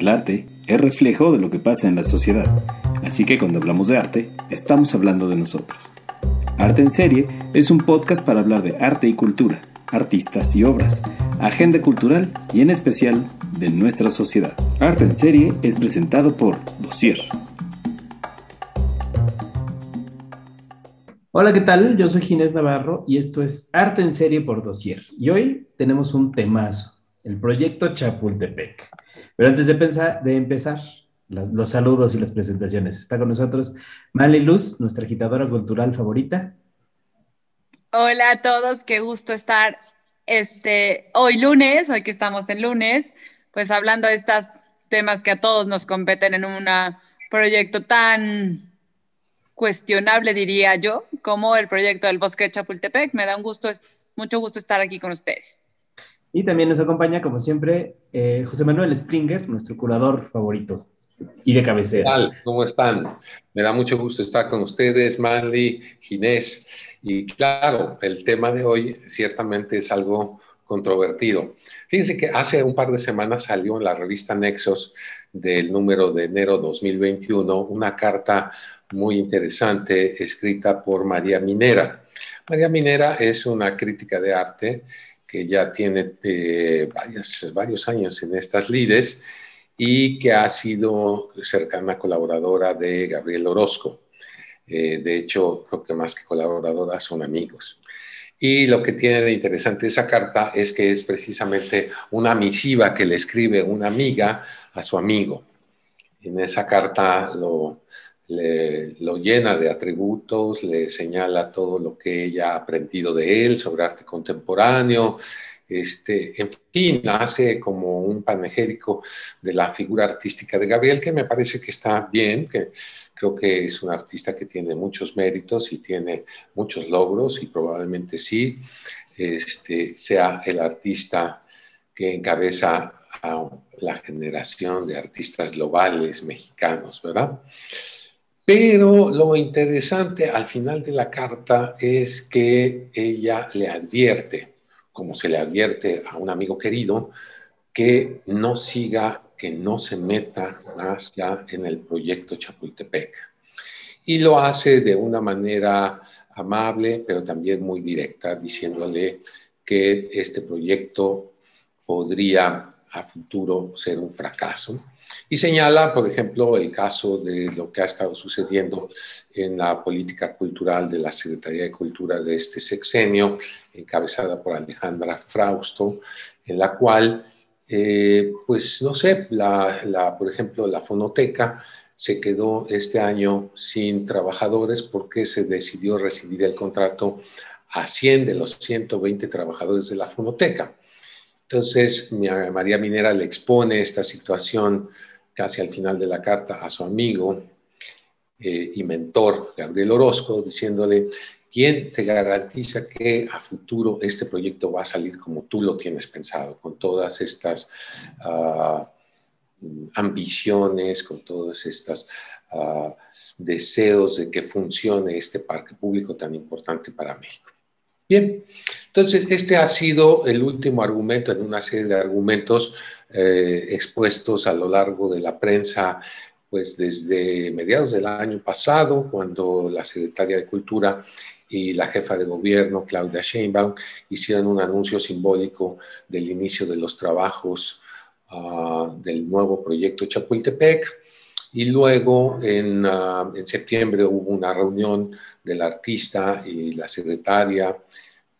El arte es reflejo de lo que pasa en la sociedad, así que cuando hablamos de arte, estamos hablando de nosotros. Arte en Serie es un podcast para hablar de arte y cultura, artistas y obras, agenda cultural y en especial de nuestra sociedad. Arte en Serie es presentado por Dossier. Hola, ¿qué tal? Yo soy Ginés Navarro y esto es Arte en Serie por Dossier. Y hoy tenemos un temazo, el proyecto Chapultepec. Pero antes de, empezar, los, saludos y las presentaciones, está con nosotros Mali Luz, nuestra agitadora cultural favorita. Hola a todos, qué gusto estar este, hoy lunes, hoy que estamos en lunes, pues hablando de estos temas que a todos nos competen en un proyecto tan cuestionable, diría yo, como el proyecto del Bosque Chapultepec. Me da un gusto, mucho gusto estar aquí con ustedes. Y también nos acompaña, como siempre, eh, José Manuel Springer, nuestro curador favorito y de cabecera. ¿Cómo están? Me da mucho gusto estar con ustedes, Manly, Ginés. Y claro, el tema de hoy ciertamente es algo controvertido. Fíjense que hace un par de semanas salió en la revista Nexos del número de enero 2021 una carta muy interesante escrita por María Minera. María Minera es una crítica de arte que ya tiene eh, varios, años en estas lides y que ha sido cercana colaboradora de Gabriel Orozco. Eh, de hecho, creo que más que colaboradora son amigos. Y lo que tiene de interesante esa carta es que es precisamente una misiva que le escribe una amiga a su amigo. En esa carta lo, lo llena de atributos, le señala todo lo que ella ha aprendido de él sobre arte contemporáneo, este, en fin, hace como un panegérico de la figura artística de Gabriel, que me parece que está bien, que creo que es un artista que tiene muchos méritos y tiene muchos logros y probablemente sí este, sea el artista que encabeza a la generación de artistas globales mexicanos, ¿verdad? Pero lo interesante al final de la carta es que ella le advierte, como se le advierte a un amigo querido, que no siga, que no se meta más ya en el proyecto Chapultepec. Y lo hace de una manera amable, pero también muy directa, diciéndole que este proyecto podría a futuro ser un fracaso y señala, por ejemplo, el caso de lo que ha estado sucediendo en la política cultural de la Secretaría de Cultura de este sexenio, encabezada por Alejandra Frausto, en la cual, eh, pues no sé, la, por ejemplo, la fonoteca se quedó este año sin trabajadores porque se decidió recibir el contrato a 100 de los 120 trabajadores de la fonoteca. Entonces, María Minera le expone esta situación casi al final de la carta a su amigo eh, y mentor, Gabriel Orozco, diciéndole, ¿quién te garantiza que a futuro este proyecto va a salir como tú lo tienes pensado, con todas estas uh, ambiciones, con todos estos uh, deseos de que funcione este parque público tan importante para México? Bien, entonces este ha sido el último argumento en una serie de argumentos eh, expuestos a lo largo de la prensa, pues desde mediados del año pasado, cuando la secretaria de Cultura y la jefa de gobierno, Claudia Sheinbaum, hicieron un anuncio simbólico del inicio de los trabajos uh, del nuevo proyecto Chapultepec. Y luego en, uh, en septiembre hubo una reunión del artista y la secretaria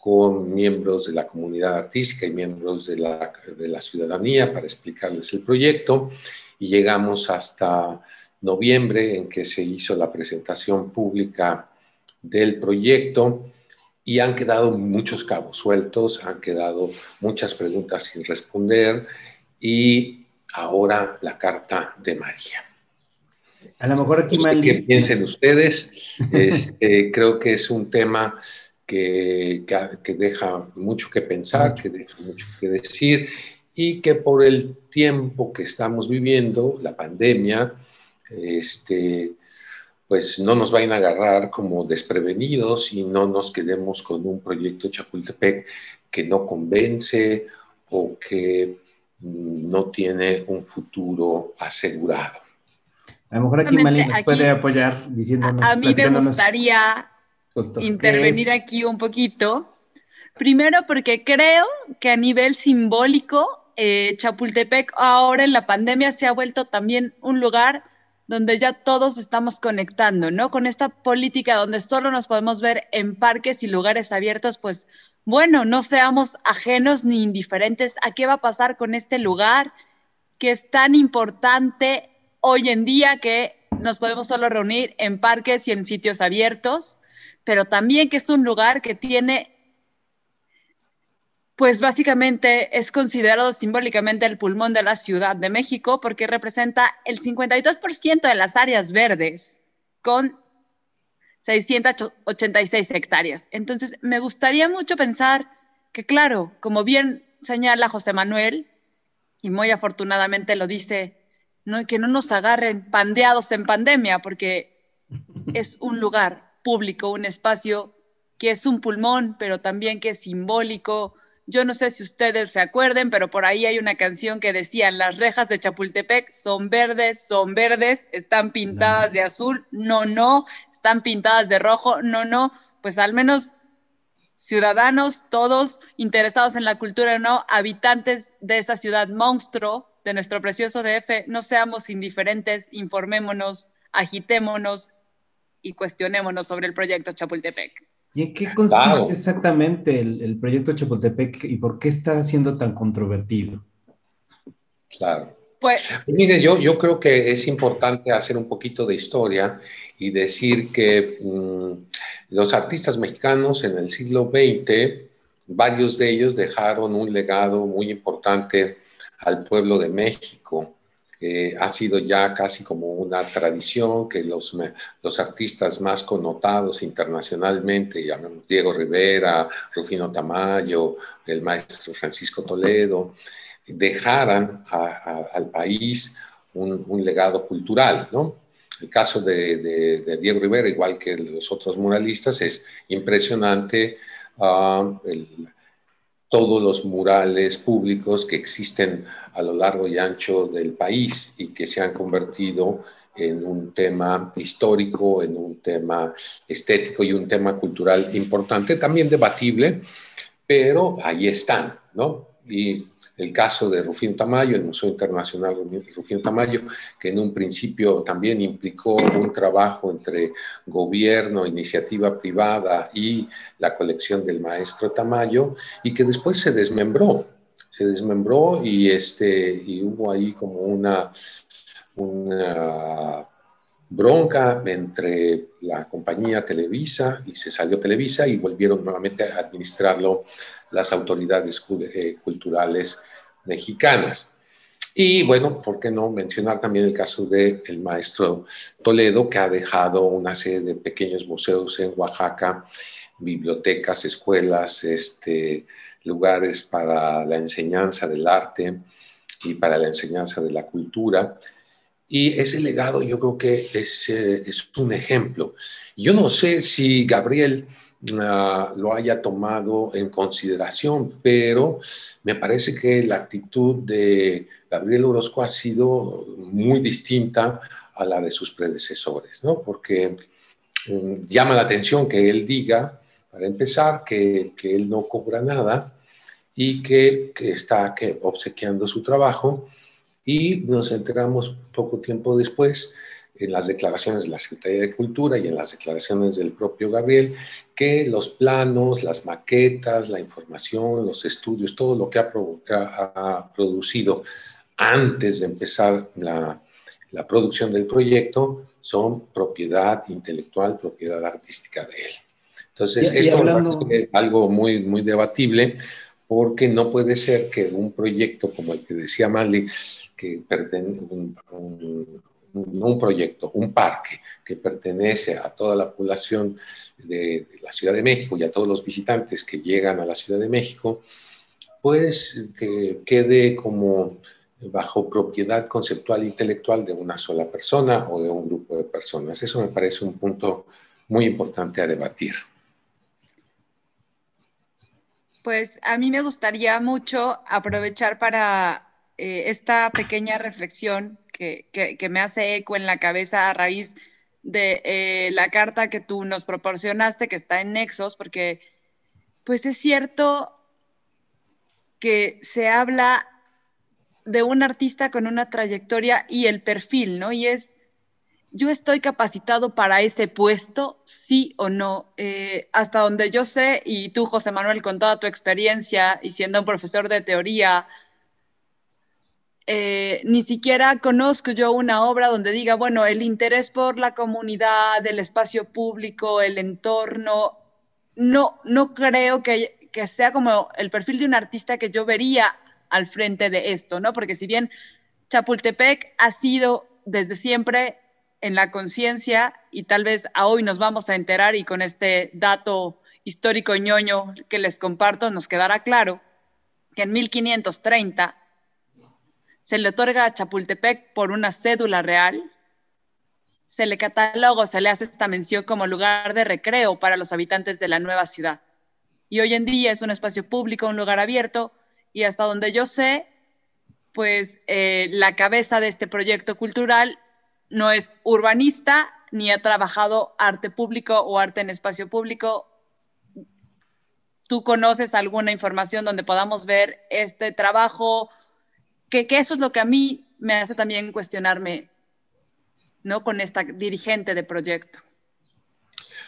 con miembros de la comunidad artística y miembros de la, de la ciudadanía para explicarles el proyecto. Y llegamos hasta noviembre en que se hizo la presentación pública del proyecto. Y han quedado muchos cabos sueltos, han quedado muchas preguntas sin responder. Y ahora la carta de María. A lo mejor aquí, sé ¿Qué piensen ustedes? Este, creo que es un tema que, que, deja mucho que pensar, que deja mucho que decir y que por el tiempo que estamos viviendo, la pandemia, este, pues no nos vayan a agarrar como desprevenidos y no nos quedemos con un proyecto Chapultepec que no convence o que mm, no tiene un futuro asegurado. A lo mejor aquí Mali nos puede apoyar diciéndonos. A, mí me gustaría intervenir aquí un poquito. Primero porque creo que a nivel simbólico, eh, Chapultepec ahora en la pandemia se ha vuelto también un lugar donde ya todos estamos conectando, ¿no? Con esta política donde solo nos podemos ver en parques y lugares abiertos, pues bueno, no seamos ajenos ni indiferentes a qué va a pasar con este lugar que es tan importante hoy en día que nos podemos solo reunir en parques y en sitios abiertos, pero también que es un lugar que tiene pues básicamente es considerado simbólicamente el pulmón de la Ciudad de México porque representa el 52% de las áreas verdes con 686 hectáreas. Entonces, me gustaría mucho pensar que, claro, como bien señala José Manuel, y muy afortunadamente lo dice, ¿no? que no nos agarren pandeados en pandemia, porque es un lugar público, un espacio que es un pulmón, pero también que es simbólico, yo no sé si ustedes se acuerden, pero por ahí hay una canción que decía, las rejas de Chapultepec son verdes, son verdes, están pintadas de azul, no, no, están pintadas de rojo, no, no, pues al menos ciudadanos, todos interesados en la cultura, no, habitantes de esta ciudad monstruo, de nuestro precioso DF, no seamos indiferentes, informémonos, agitémonos y cuestionémonos sobre el proyecto Chapultepec. ¿Y en qué consiste exactamente el, proyecto Chapultepec y por qué está siendo tan controvertido? Claro. Pues, Mire, yo, yo creo que es importante hacer un poquito de historia y decir que mm, los artistas mexicanos en el siglo XX, varios de ellos dejaron un legado muy importante al pueblo de México. Eh, ha sido ya casi como una tradición que los, los artistas más connotados internacionalmente, llamamos Diego Rivera, Rufino Tamayo, el maestro Francisco Toledo, dejaran al país un, legado cultural, ¿no? El caso de, Diego Rivera, igual que los otros muralistas, es impresionante el, todos los murales públicos que existen a lo largo y ancho del país y que se han convertido en un tema histórico, en un tema estético y un tema cultural importante, también debatible, pero ahí están, ¿no? Y el caso de Rufino Tamayo, el Museo Internacional Rufino Tamayo, que en un principio también implicó un trabajo entre gobierno, iniciativa privada y la colección del maestro Tamayo, y que después se desmembró, se desmembró y, este, y hubo ahí como una, una bronca entre la compañía Televisa y se salió Televisa y volvieron nuevamente a administrarlo las autoridades eh, culturales mexicanas. Y bueno, ¿por qué no mencionar también el caso del el maestro Toledo, que ha dejado una serie de pequeños museos en Oaxaca, bibliotecas, escuelas, este, lugares para la enseñanza del arte y para la enseñanza de la cultura. Y ese legado yo creo que es, eh, es un ejemplo. Yo no sé si Gabriel lo haya tomado en consideración, pero me parece que la actitud de Gabriel Orozco ha sido muy distinta a la de sus predecesores, ¿no? Porque mm, llama la atención que él diga, para empezar, que, que él no cobra nada y que, que está que, obsequiando su trabajo y nos enteramos poco tiempo después en las declaraciones de la Secretaría de Cultura y en las declaraciones del propio Gabriel, que los planos, las maquetas, la información, los estudios, todo lo que ha, ha producido antes de empezar la, la, producción del proyecto son propiedad intelectual, propiedad artística de él. Entonces, esto es algo muy, muy debatible porque no puede ser que un proyecto como el que decía Mali, que pertenece un, un, un proyecto, un parque que pertenece a toda la población de, la Ciudad de México y a todos los visitantes que llegan a la Ciudad de México, pues que quede como bajo propiedad conceptual e intelectual de una sola persona o de un grupo de personas. Eso me parece un punto muy importante a debatir. Pues a mí me gustaría mucho aprovechar para eh, esta pequeña reflexión que, me hace eco en la cabeza a raíz de eh, la carta que tú nos proporcionaste, que está en Nexos, porque pues es cierto que se habla de un artista con una trayectoria y el perfil, ¿no? Y es, yo estoy capacitado para ese puesto, sí o no. Eh, hasta donde yo sé, y tú, José Manuel, con toda tu experiencia y siendo un profesor de teoría, eh, ni siquiera conozco yo una obra donde diga, bueno, el interés por la comunidad, el espacio público, el entorno, no, no creo que, que sea como el perfil de un artista que yo vería al frente de esto, ¿no? Porque si bien Chapultepec ha sido desde siempre en la conciencia y tal vez a hoy nos vamos a enterar y con este dato histórico ñoño que les comparto nos quedará claro que en 1530 se le otorga a Chapultepec por una cédula real, se le cataloga, se le hace esta mención como lugar de recreo para los habitantes de la nueva ciudad. Y hoy en día es un espacio público, un lugar abierto, y hasta donde yo sé, pues eh, la cabeza de este proyecto cultural no es urbanista ni ha trabajado arte público o arte en espacio público. ¿Tú conoces alguna información donde podamos ver este trabajo? Que, eso es lo que a mí me hace también cuestionarme, ¿no? Con esta dirigente de proyecto.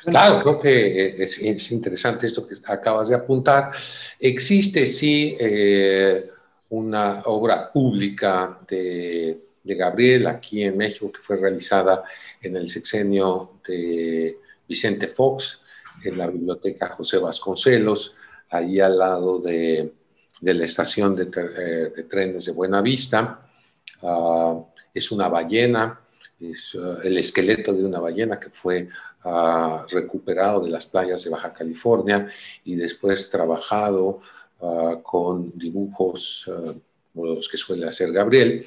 Claro, creo que es, interesante esto que acabas de apuntar. Existe, sí, eh, una obra pública de, Gabriel aquí en México que fue realizada en el sexenio de Vicente Fox en la biblioteca José Vasconcelos, ahí al lado de, la estación de, eh, trenes de Buenavista. Ah, es una ballena, es ah, el esqueleto de una ballena que fue recuperado de las playas de Baja California y después trabajado ah, con dibujos uh, los que suele hacer Gabriel.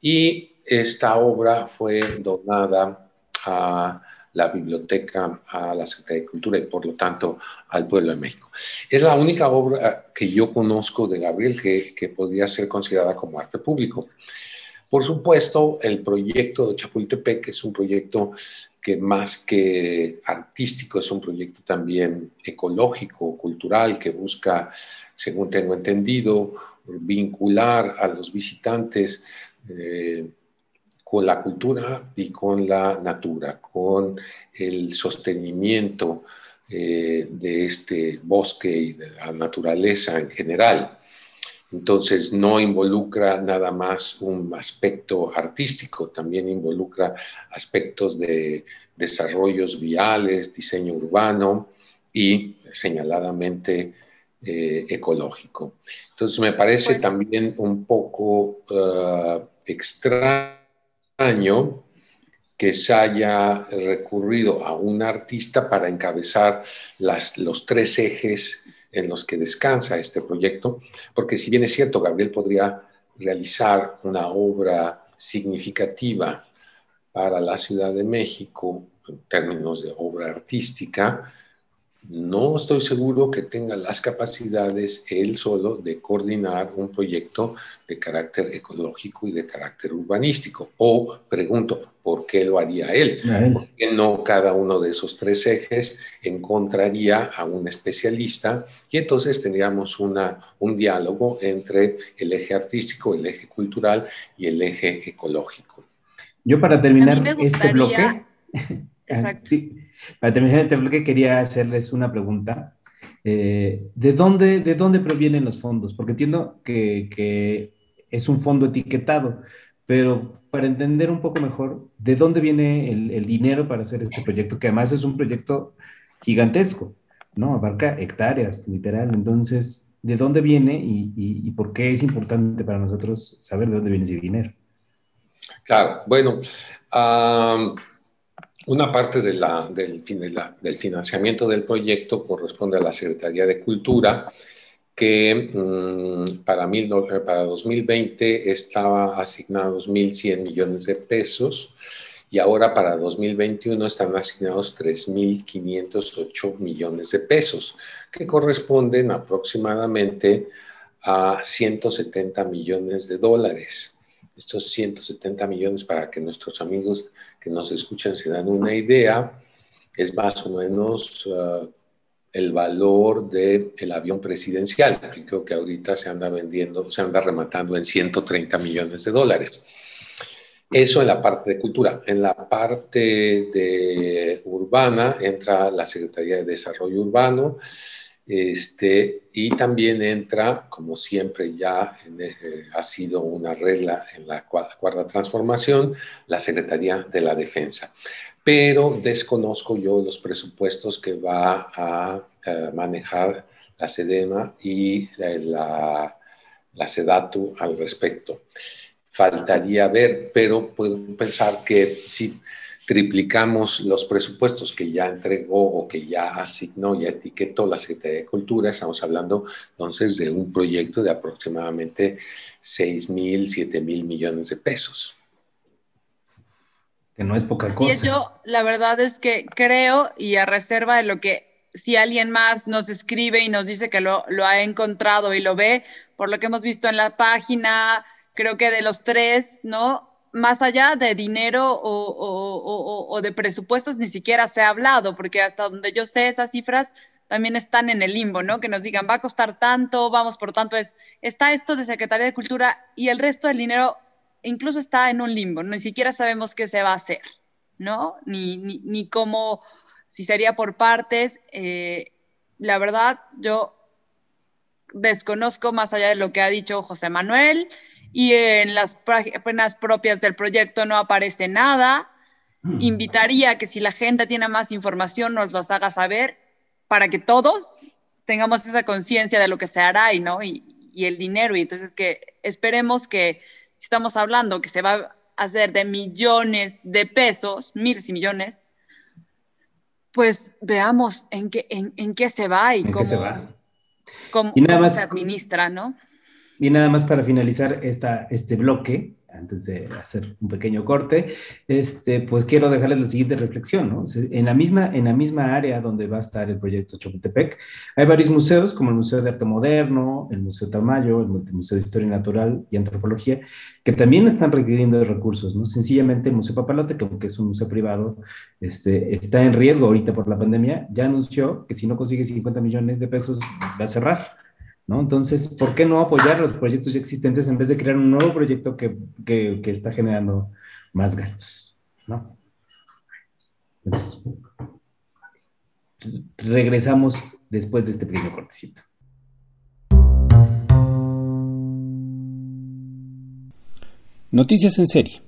Y esta obra fue donada a la biblioteca, a la Secretaría de Cultura y por lo tanto al pueblo de México. Es la única obra que yo conozco de Gabriel que, que podría ser considerada como arte público. Por supuesto, el proyecto de Chapultepec es un proyecto que más que artístico es un proyecto también ecológico, cultural, que busca, según tengo entendido, vincular a los visitantes eh, con la cultura y con la natura, con el sostenimiento eh, de este bosque y de la naturaleza en general. Entonces no involucra nada más un aspecto artístico, también involucra aspectos de desarrollos viales, diseño urbano y señaladamente eh, ecológico. Entonces me parece pues también un poco uh, extraño que se haya recurrido a un artista para encabezar las, los tres ejes en los que descansa este proyecto, porque si bien es cierto, Gabriel podría realizar una obra significativa para la Ciudad de México en términos de obra artística, no estoy seguro que tenga las capacidades él solo de coordinar un proyecto de carácter ecológico y de carácter urbanístico. O pregunto, ¿por qué lo haría él? ¿Por qué no cada uno de esos tres ejes encontraría a un especialista y entonces tendríamos una, un diálogo entre el eje artístico, el eje cultural y el eje ecológico? Yo para terminar este bloque... Exacto. Sí para terminar este bloque, quería hacerles una pregunta. Eh, ¿de, dónde, ¿De dónde provienen los fondos? Porque entiendo que, que, es un fondo etiquetado, pero para entender un poco mejor, ¿de dónde viene el, el, dinero para hacer este proyecto? Que además es un proyecto gigantesco, ¿no? Abarca hectáreas, literal. Entonces, ¿de dónde viene y, y, y por qué es importante para nosotros saber de dónde viene ese dinero? Claro, bueno, una parte de la, del, del, financiamiento del proyecto corresponde a la Secretaría de Cultura, que mm, para, mil, para 2020 estaba asignados 1.100 millones de pesos y ahora para 2021 están asignados 3.508 millones de pesos, que corresponden aproximadamente a 170 millones de dólares. Estos 170 millones, para que nuestros amigos que nos escuchan se dan una idea, es más o menos uh, el valor del avión presidencial, que creo que ahorita se anda vendiendo, se anda rematando en 130 millones de dólares. Eso en la parte de cultura. En la parte de urbana entra la Secretaría de Desarrollo Urbano este, y también entra, como siempre ya eh, ha sido una regla en la cuarta transformación, la Secretaría de la Defensa. Pero desconozco yo los presupuestos que va a eh, manejar la SEDEMA y la, la SEDATU al respecto faltaría ver, pero puedo pensar que si triplicamos los presupuestos que ya entregó o que ya asignó y etiquetó la Secretaría de Cultura, estamos hablando entonces de un proyecto de aproximadamente 6 mil, 7 mil millones de pesos. Que no es poca cosa. yo la verdad es que creo y a reserva de lo que si alguien más nos escribe y nos dice que lo, lo ha encontrado y lo ve, por lo que hemos visto en la página, creo que de los tres, ¿no? Más allá de dinero o, de presupuestos, ni siquiera se ha hablado, porque hasta donde yo sé, esas cifras también están en el limbo, ¿no? Que nos digan, va a costar tanto, vamos, por tanto, es, está esto de Secretaría de Cultura y el resto del dinero incluso está en un limbo, ni siquiera sabemos qué se va a hacer, ¿no? Ni, ni, cómo, si sería por partes. Eh, la verdad, yo desconozco más allá de lo que ha dicho José Manuel y en las páginas propias del proyecto no aparece nada. Hmm. Invitaría a que si la gente tiene más información nos las haga saber para que todos tengamos esa conciencia de lo que se hará y, ¿no? Y, y, el dinero. Y entonces que esperemos que si estamos hablando que se va a hacer de millones de pesos, miles y millones, pues veamos en qué, en, en qué se va y cómo, se, va? cómo, se administra, ¿no? Y nada más para finalizar esta, este bloque, antes de hacer un pequeño corte, este, pues quiero dejarles la siguiente reflexión. ¿no? En, la misma, en la misma área donde va a estar el proyecto Chapultepec, hay varios museos, como el Museo de Arte Moderno, el Museo Tamayo, el Museo de Historia Natural y Antropología, que también están requiriendo recursos. ¿no? Sencillamente el Museo Papalote, que aunque es un museo privado, este, está en riesgo ahorita por la pandemia, ya anunció que si no consigue 50 millones de pesos va a cerrar. Entonces, ¿por qué no apoyar los proyectos ya existentes en vez de crear un nuevo proyecto que, está generando más gastos? ¿no? regresamos después de este pequeño cortecito. Noticias en serie.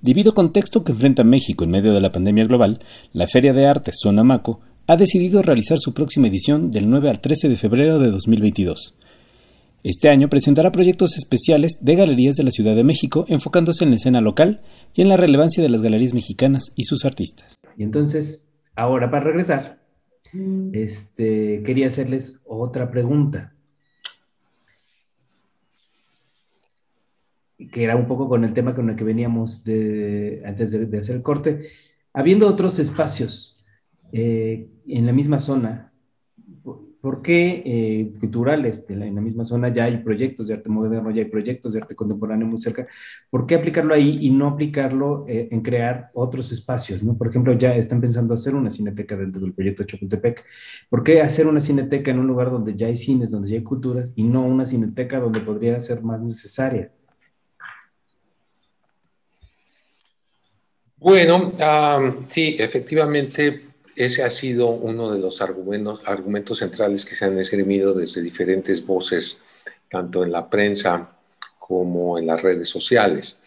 Debido al contexto que enfrenta México en medio de la pandemia global, la Feria de Arte Sonamaco ha decidido realizar su próxima edición del 9 al 13 de febrero de 2022. Este año presentará proyectos especiales de galerías de la Ciudad de México enfocándose en la escena local y en la relevancia de las galerías mexicanas y sus artistas. Y entonces, ahora para regresar, este, quería hacerles otra pregunta. que era un poco con el tema con el que veníamos de, antes de, hacer el corte. Habiendo otros espacios eh, en la misma zona ¿Por qué eh, culturales en la misma zona ya hay proyectos de arte moderno, ya hay proyectos de arte contemporáneo muy cerca? ¿Por qué aplicarlo ahí y no aplicarlo eh, en crear otros espacios? ¿no? Por ejemplo, ya están pensando hacer una cineteca dentro del proyecto Chapultepec. ¿Por qué hacer una cineteca en un lugar donde ya hay cines, donde ya hay culturas y no una cineteca donde podría ser más necesaria? Bueno, sí, efectivamente ese ha sido uno de los argumentos, centrales que se han esgrimido desde diferentes voces, tanto en la prensa como en las redes sociales.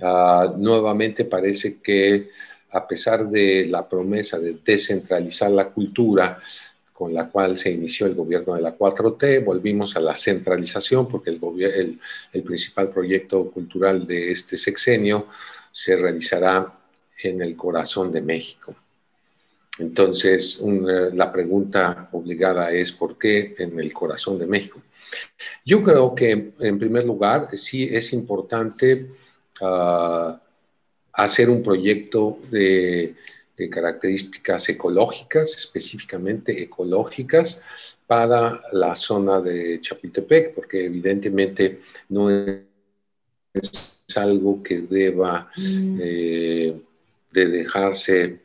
Ah, nuevamente parece que a pesar de la promesa de descentralizar la cultura, con la cual se inició el gobierno de la 4T, volvimos a la centralización porque el, el principal proyecto cultural de este sexenio se realizará en el corazón de México. Entonces, la pregunta obligada es, ¿por qué en el corazón de México? Yo creo que, en primer lugar, sí es importante ah, hacer un proyecto de, características ecológicas, específicamente ecológicas, para la zona de Chapultepec, porque evidentemente no es algo que deba mm. eh, de dejarse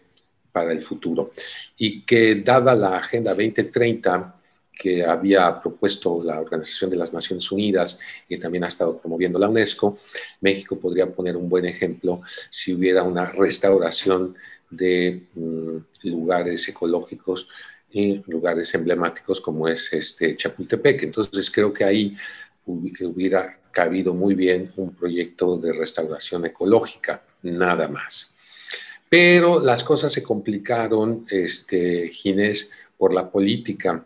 para el futuro. Y que dada la Agenda 2030 que había propuesto la Organización de las Naciones Unidas y también ha estado promoviendo la UNESCO, México podría poner un buen ejemplo si hubiera una restauración de mm, lugares ecológicos y lugares emblemáticos como es este Chapultepec. Entonces creo que ahí hubiera cabido muy bien un proyecto de restauración ecológica, nada más. Pero las cosas se complicaron, este, Ginés, por la política,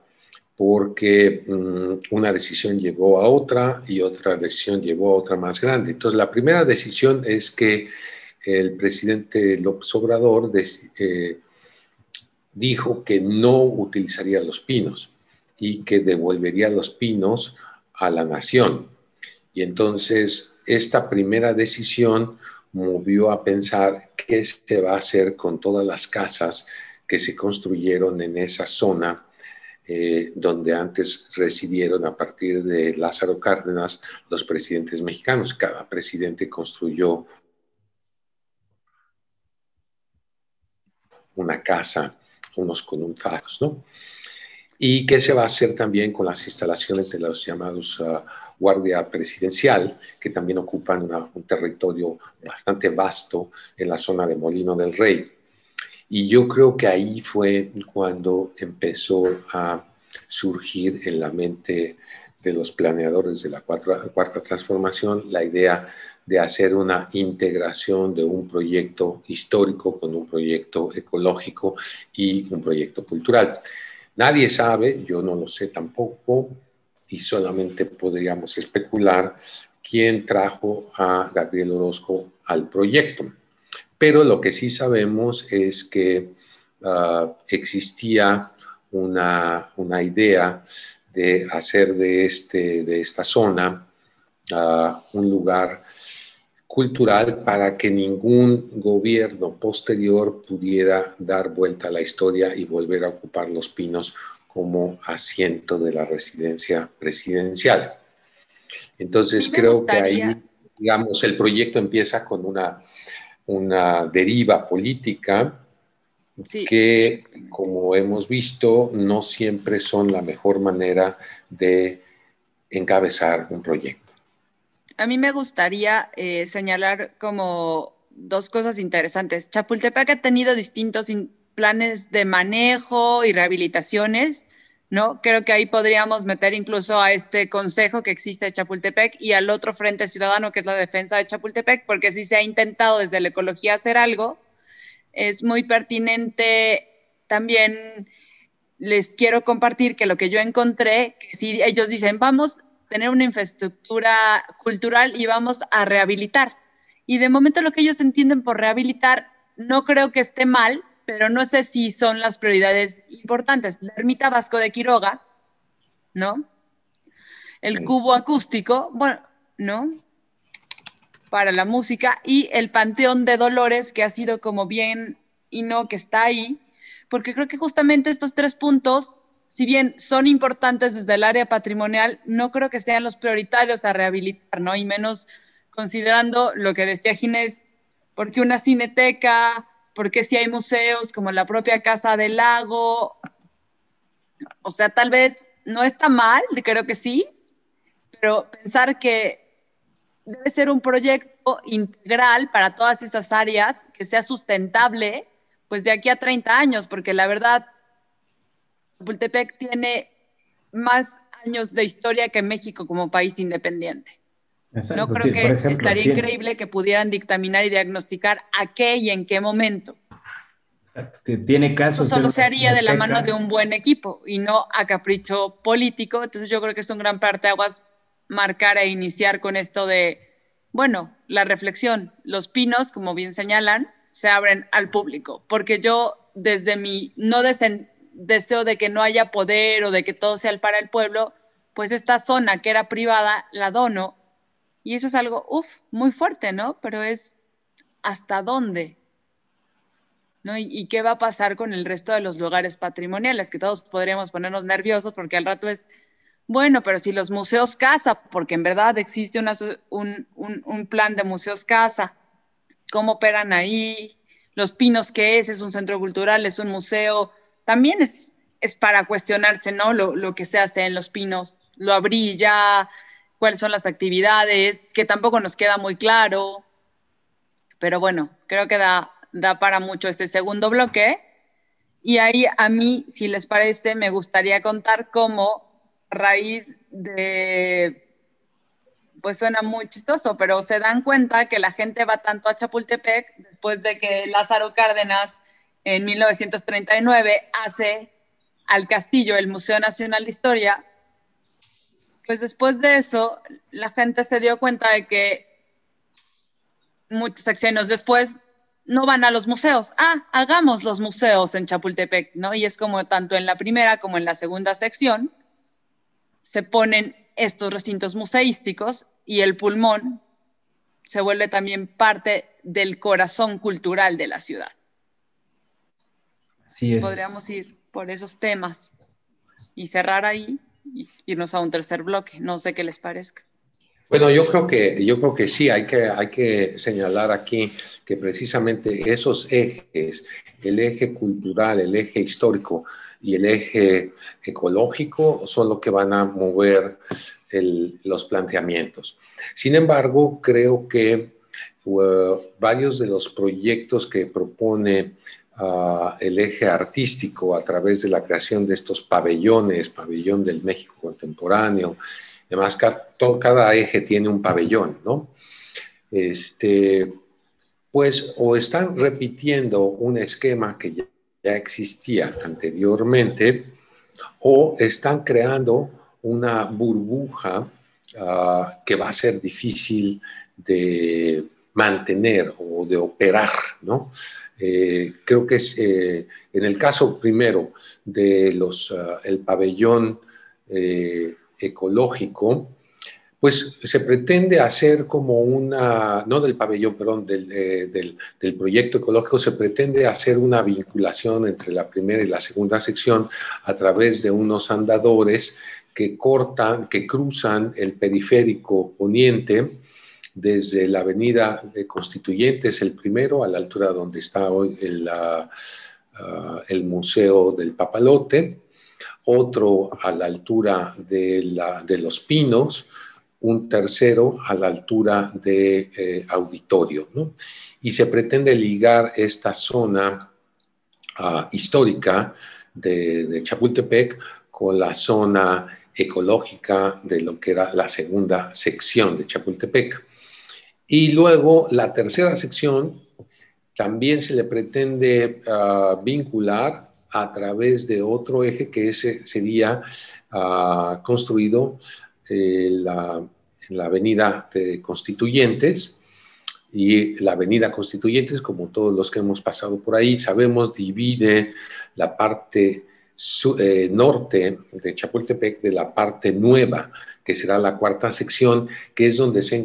porque mm, una decisión llevó a otra y otra decisión llevó a otra más grande. Entonces, la primera decisión es que el presidente López Obrador eh, dijo que no utilizaría los pinos y que devolvería los pinos a la nación. Y entonces esta primera decisión movió a pensar qué se va a hacer con todas las casas que se construyeron en esa zona eh, donde antes residieron a partir de Lázaro Cárdenas los presidentes mexicanos. Cada presidente construyó una casa, unos con un ¿no? ¿Y qué se va a hacer también con las instalaciones de los llamados uh, Guardia Presidencial, que también ocupan un territorio bastante vasto en la zona de Molino del Rey? Y yo creo que ahí fue cuando empezó a surgir en la mente de los planeadores de la cuarta transformación la idea de hacer una integración de un proyecto histórico con un proyecto ecológico y un proyecto cultural. Nadie sabe, yo no lo sé tampoco, y solamente podríamos especular quién trajo a Gabriel Orozco al proyecto. Pero lo que sí sabemos es que ah, existía una, idea de hacer de, este, de esta zona ah, un lugar cultural para que ningún gobierno posterior pudiera dar vuelta a la historia y volver a ocupar los pinos como asiento de la residencia presidencial. Entonces creo que ahí, digamos, el proyecto empieza con una, una deriva política que, como hemos visto, no siempre son la mejor manera de encabezar un proyecto a mí me gustaría eh, señalar como dos cosas interesantes. Chapultepec ha tenido distintos planes de manejo y rehabilitaciones, ¿no? Creo que ahí podríamos meter incluso a este consejo que existe de Chapultepec y al otro frente ciudadano que es la defensa de Chapultepec, porque si se ha intentado desde la ecología hacer algo, es muy pertinente también les quiero compartir que lo que yo encontré, que si ellos dicen, vamos tener una infraestructura cultural y vamos a rehabilitar. Y de momento lo que ellos entienden por rehabilitar no creo que esté mal, pero no sé si son las prioridades importantes. La ermita Vasco de Quiroga, ¿no? El cubo acústico, bueno, ¿no? Para la música y el Panteón de Dolores, que ha sido como bien y no que está ahí, porque creo que justamente estos tres puntos si bien son importantes desde el área patrimonial, no creo que sean los prioritarios a rehabilitar, ¿no? Y menos considerando lo que decía Ginés, porque una cineteca, porque si hay museos como la propia Casa del Lago, o sea, tal vez no está mal, creo que sí, pero pensar que debe ser un proyecto integral para todas estas áreas, que sea sustentable, pues de aquí a 30 años, porque la verdad, Chapultepec tiene más años de historia que México como país independiente. No creo que estaría increíble que pudieran dictaminar y diagnosticar a qué y en qué momento. Tiene caso. Eso solo se haría de la mano de un buen equipo y no a capricho político. Entonces yo creo que es un gran parte aguas marcar e iniciar con esto de, bueno, la reflexión. Los pinos, como bien señalan, se abren al público, porque yo desde mi no desde deseo de que no haya poder o de que todo sea para el pueblo, pues esta zona que era privada la dono. Y eso es algo, uff, muy fuerte, ¿no? Pero es hasta dónde. ¿no? ¿Y, qué va a pasar con el resto de los lugares patrimoniales? Que todos podríamos ponernos nerviosos porque al rato es, bueno, pero si los museos casa, porque en verdad existe un, un, plan de museos casa, ¿cómo operan ahí? Los Pinos, ¿qué es? ¿Es un centro cultural? ¿Es un museo? También es, es para cuestionarse, ¿no? Lo, lo que se hace en Los Pinos. Lo abrí ya, cuáles son las actividades, que tampoco nos queda muy claro. Pero bueno, creo que da, da para mucho este segundo bloque. Y ahí a mí, si les parece, me gustaría contar cómo raíz de, pues suena muy chistoso, pero se dan cuenta que la gente va tanto a Chapultepec después de que Lázaro Cárdenas en 1939 hace al castillo el Museo Nacional de Historia, pues después de eso la gente se dio cuenta de que muchos años después no van a los museos. Ah, hagamos los museos en Chapultepec, ¿no? Y es como tanto en la primera como en la segunda sección se ponen estos recintos museísticos y el pulmón se vuelve también parte del corazón cultural de la ciudad. Así es. Podríamos ir por esos temas y cerrar ahí y irnos a un tercer bloque. No sé qué les parezca. Bueno, yo creo que, yo creo que sí, hay que, hay que señalar aquí que precisamente esos ejes, el eje cultural, el eje histórico y el eje ecológico, son lo que van a mover los planteamientos. Sin embargo, creo que uh, varios de los proyectos que propone uh, el eje artístico a través de la creación de estos pabellones, pabellón del México contemporáneo, Además, cada, eje tiene un pabellón, ¿no? Este, pues o están repitiendo un esquema que ya, existía anteriormente o están creando una burbuja ah, que va a ser difícil de mantener o de operar, ¿no? Eh, creo que es eh, en el caso primero de los, ah, el pabellón eh, ecológico, pues se pretende hacer como una, no del pabellón, perdón, del, del, proyecto ecológico, se pretende hacer una vinculación entre la primera y la segunda sección a través de unos andadores que cortan, que cruzan el periférico poniente desde la avenida de Constituyentes, el primero, a la altura donde está hoy el, ah, Museo del Papalote, otro a la altura de, los pinos, un tercero a la altura de eh, auditorio. ¿no? Y se pretende ligar esta zona ah, histórica de, Chapultepec con la zona ecológica de lo que era la segunda sección de Chapultepec. Y luego la tercera sección también se le pretende ah, vincular a través de otro eje que ese sería ah, construido eh, la, en la avenida de Constituyentes. Y la avenida Constituyentes, como todos los que hemos pasado por ahí, sabemos, divide la parte eh, norte de Chapultepec de la parte nueva, que será la cuarta sección, que es donde se,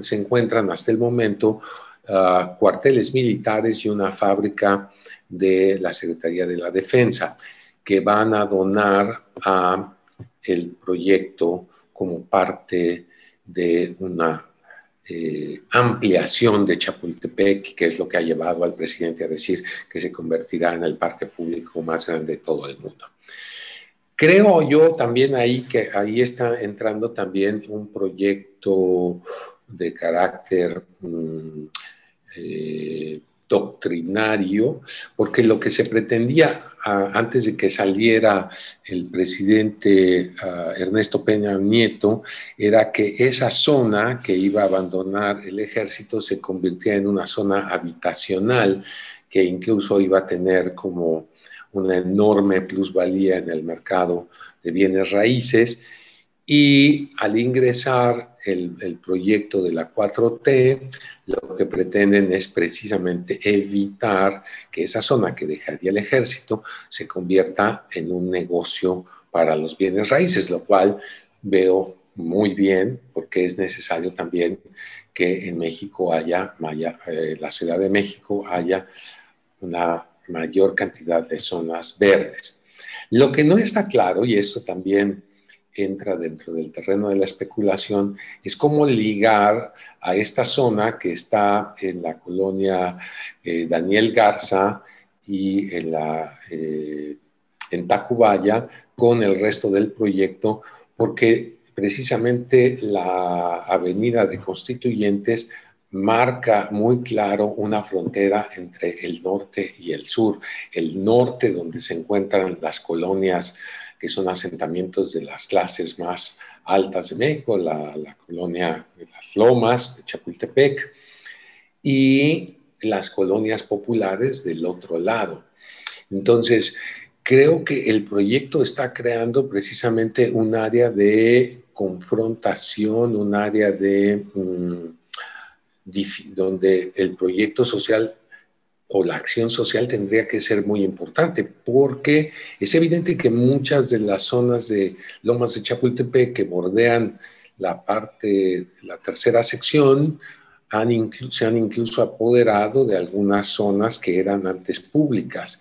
se encuentran hasta el momento ah, cuarteles militares y una fábrica de la Secretaría de la Defensa, que van a donar a el proyecto como parte de una eh, ampliación de Chapultepec, que es lo que ha llevado al presidente a decir que se convertirá en el parque público más grande de todo el mundo. Creo yo también ahí que ahí está entrando también un proyecto de carácter mm, eh, doctrinario, porque lo que se pretendía antes de que saliera el presidente Ernesto Peña Nieto era que esa zona que iba a abandonar el ejército se convirtiera en una zona habitacional que incluso iba a tener como una enorme plusvalía en el mercado de bienes raíces. Y al ingresar el, proyecto de la 4T, lo que pretenden es precisamente evitar que esa zona que dejaría el ejército se convierta en un negocio para los bienes raíces, lo cual veo muy bien porque es necesario también que en México haya, eh, la Ciudad de México haya una mayor cantidad de zonas verdes. Lo que no está claro, y eso también entra dentro del terreno de la especulación, es cómo ligar a esta zona que está en la colonia eh, Daniel Garza y en, la, eh, en Tacubaya con el resto del proyecto, porque precisamente la avenida de constituyentes marca muy claro una frontera entre el norte y el sur. El norte, donde se encuentran las colonias que son asentamientos de las clases más altas de México, la, colonia de las Lomas, de Chapultepec, y las colonias populares del otro lado. Entonces, creo que el proyecto está creando precisamente un área de confrontación, un área de... Mm, donde el proyecto social o la acción social tendría que ser muy importante, porque es evidente que muchas de las zonas de Lomas de Chapultepec que bordean la parte, la tercera sección, se han incluso apoderado de algunas zonas que eran antes públicas.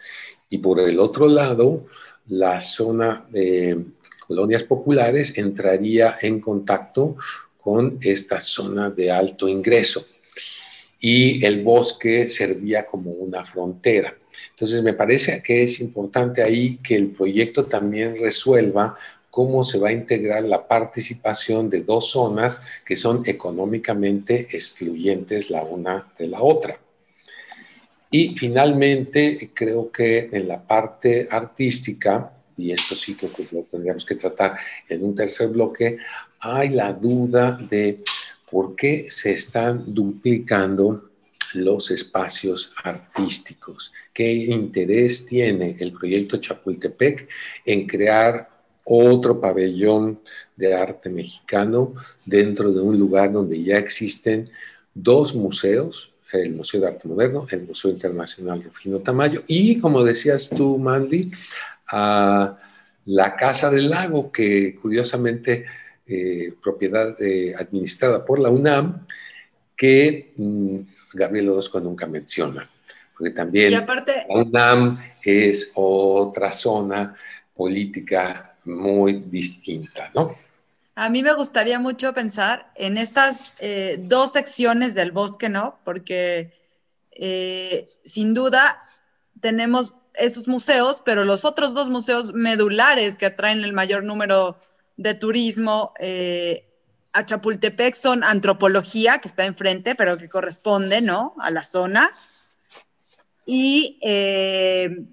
Y por el otro lado, la zona de colonias populares entraría en contacto con esta zona de alto ingreso y el bosque servía como una frontera. Entonces, me parece que es importante ahí que el proyecto también resuelva cómo se va a integrar la participación de dos zonas que son económicamente excluyentes la una de la otra. Y finalmente, creo que en la parte artística, y esto sí que lo tendríamos que tratar en un tercer bloque, hay la duda de ¿por qué se están duplicando los espacios artísticos? ¿Qué interés tiene el proyecto Chapultepec en crear otro pabellón de arte mexicano dentro de un lugar donde ya existen dos museos, el Museo de Arte Moderno, el Museo Internacional Rufino Tamayo y, como decías tú, Mandy, a la Casa del Lago, que curiosamente eh, propiedad eh, administrada por la UNAM, que mm, Gabriel Orozco nunca menciona. Porque también la UNAM es otra zona política muy distinta, ¿no? A mí me gustaría mucho pensar en estas eh, dos secciones del bosque, ¿no? Porque sin duda tenemos esos museos, pero los otros dos museos medulares que atraen el mayor número de turismo eh, a Chapultepec son antropología, que está enfrente, pero que corresponde, ¿no? A la zona. Y eh,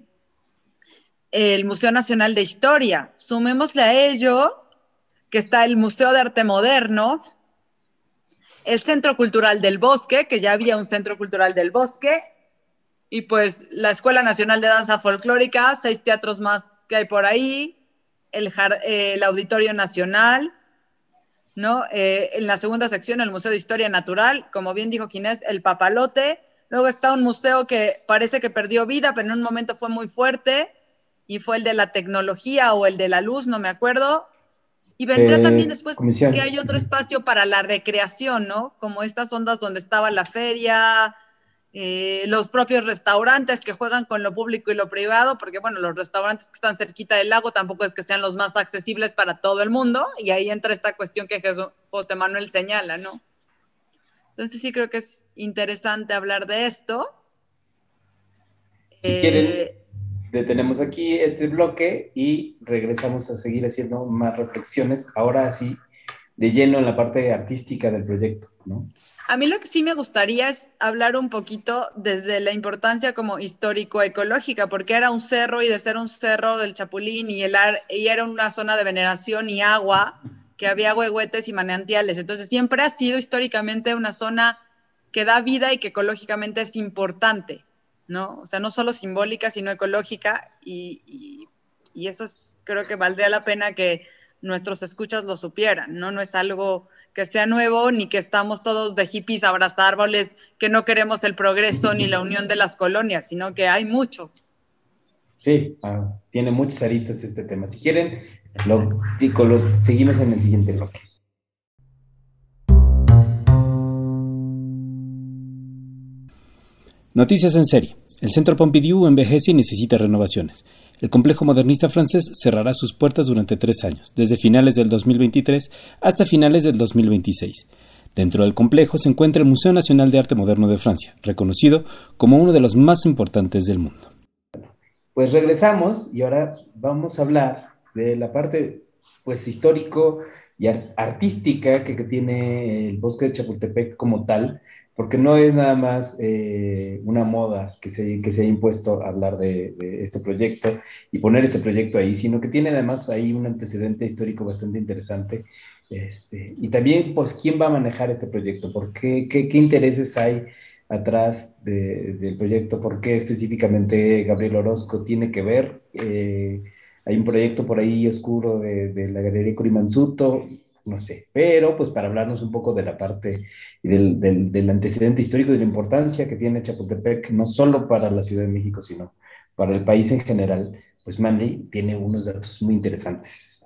el Museo Nacional de Historia. Sumémosle a ello que está el Museo de Arte Moderno, el Centro Cultural del Bosque, que ya había un Centro Cultural del Bosque, y pues la Escuela Nacional de Danza Folclórica, seis teatros más que hay por ahí, eh, el, Auditorio Nacional, ¿no? Eh, en la segunda sección, el Museo de Historia Natural, como bien dijo Ginés, el Papalote. Luego está un museo que parece que perdió vida, pero en un momento fue muy fuerte, y fue el de la tecnología o el de la luz, no me acuerdo. Y vendrá eh, también después que hay otro espacio para la recreación, ¿no? Como estas ondas donde estaba la feria, eh, los propios restaurantes que juegan con lo público y lo privado, porque bueno, los restaurantes que están cerquita del lago tampoco es que sean los más accesibles para todo el mundo, y ahí entra esta cuestión que José Manuel señala, ¿no? Entonces sí creo que es interesante hablar de esto. Si quieren, eh, detenemos aquí este bloque y regresamos a seguir haciendo más reflexiones, ahora sí, de lleno en la parte artística del proyecto, ¿no? A mí lo que sí me gustaría es hablar un poquito desde la importancia como histórico-ecológica, porque era un cerro y de ser un cerro del Chapulín y, el y era una zona de veneración y agua, que había huehuetes y manantiales. Entonces siempre ha sido históricamente una zona que da vida y que ecológicamente es importante, ¿no? O sea, no solo simbólica, sino ecológica y, eso es, creo que valdría la pena que nuestros escuchas lo supieran, ¿no? No es algo que sea nuevo, ni que estamos todos de hippies abrazar árboles, que no queremos el progreso ni la unión de las colonias, sino que hay mucho. Sí, ah, tiene muchas aristas este tema. Si quieren, lo, seguimos en el siguiente bloque. Noticias en serie. El Centro Pompidou envejece y necesita renovaciones. El complejo modernista francés cerrará sus puertas durante tres años, desde finales del 2023 hasta finales del 2026. Dentro del complejo se encuentra el Museo Nacional de Arte Moderno de Francia, reconocido como uno de los más importantes del mundo. Pues regresamos y ahora vamos a hablar de la parte pues y artística que, tiene el bosque de Chapultepec como tal, porque no es nada más eh, una moda que se, que se ha impuesto hablar de, este proyecto y poner este proyecto ahí, sino que tiene además ahí un antecedente histórico bastante interesante. Este, y también, pues, ¿quién va a manejar este proyecto? ¿Por qué, qué, intereses hay atrás del proyecto? ¿Por qué específicamente Gabriel Orozco tiene que ver? Eh, hay un proyecto por ahí oscuro de, de la Galería Curimansuto, no sé, pero pues para hablarnos un poco de la parte y del, antecedente histórico, de la importancia que tiene Chapultepec, no solo para la Ciudad de México, sino para el país en general, pues Manly tiene unos datos muy interesantes.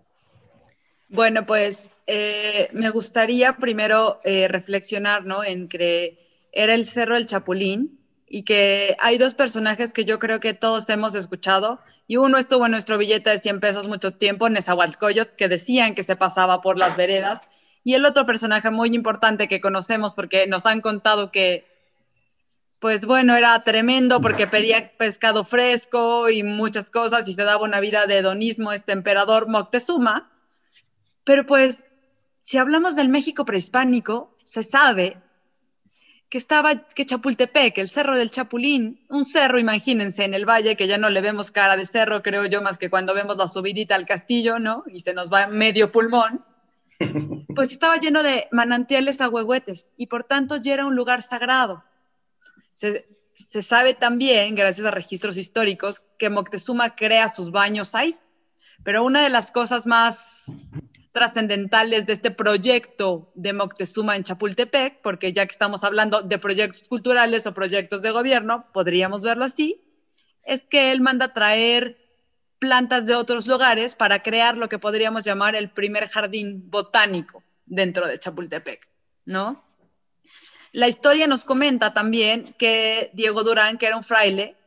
Bueno, pues eh, me gustaría primero eh, reflexionar, ¿no? En que era el Cerro del Chapulín y que hay dos personajes que yo creo que todos hemos escuchado y uno estuvo en nuestro billete de 100 pesos mucho tiempo, Nezahualcóyotl, que decían que se pasaba por las veredas, y el otro personaje muy importante que conocemos porque nos han contado que, pues bueno, era tremendo porque pedía pescado fresco y muchas cosas y se daba una vida de hedonismo este emperador Moctezuma. Pero pues, si hablamos del México prehispánico, se sabe que estaba, que Chapultepec, el cerro del Chapulín, un cerro, imagínense, en el valle, que ya no le vemos cara de cerro, creo yo, más que cuando vemos la subidita al castillo, ¿no? Y se nos va medio pulmón. Pues estaba lleno de manantiales agüehuetes y por tanto ya era un lugar sagrado. Se, se sabe también, gracias a registros históricos, que Moctezuma crea sus baños ahí. Pero una de las cosas más trascendentales de este proyecto de Moctezuma en Chapultepec, porque ya que estamos hablando de proyectos culturales o proyectos de gobierno, podríamos verlo así, es que él manda traer plantas de otros lugares para crear lo que podríamos llamar el primer jardín botánico dentro de Chapultepec, ¿no? La historia nos comenta también que Diego Durán, que era un fraile,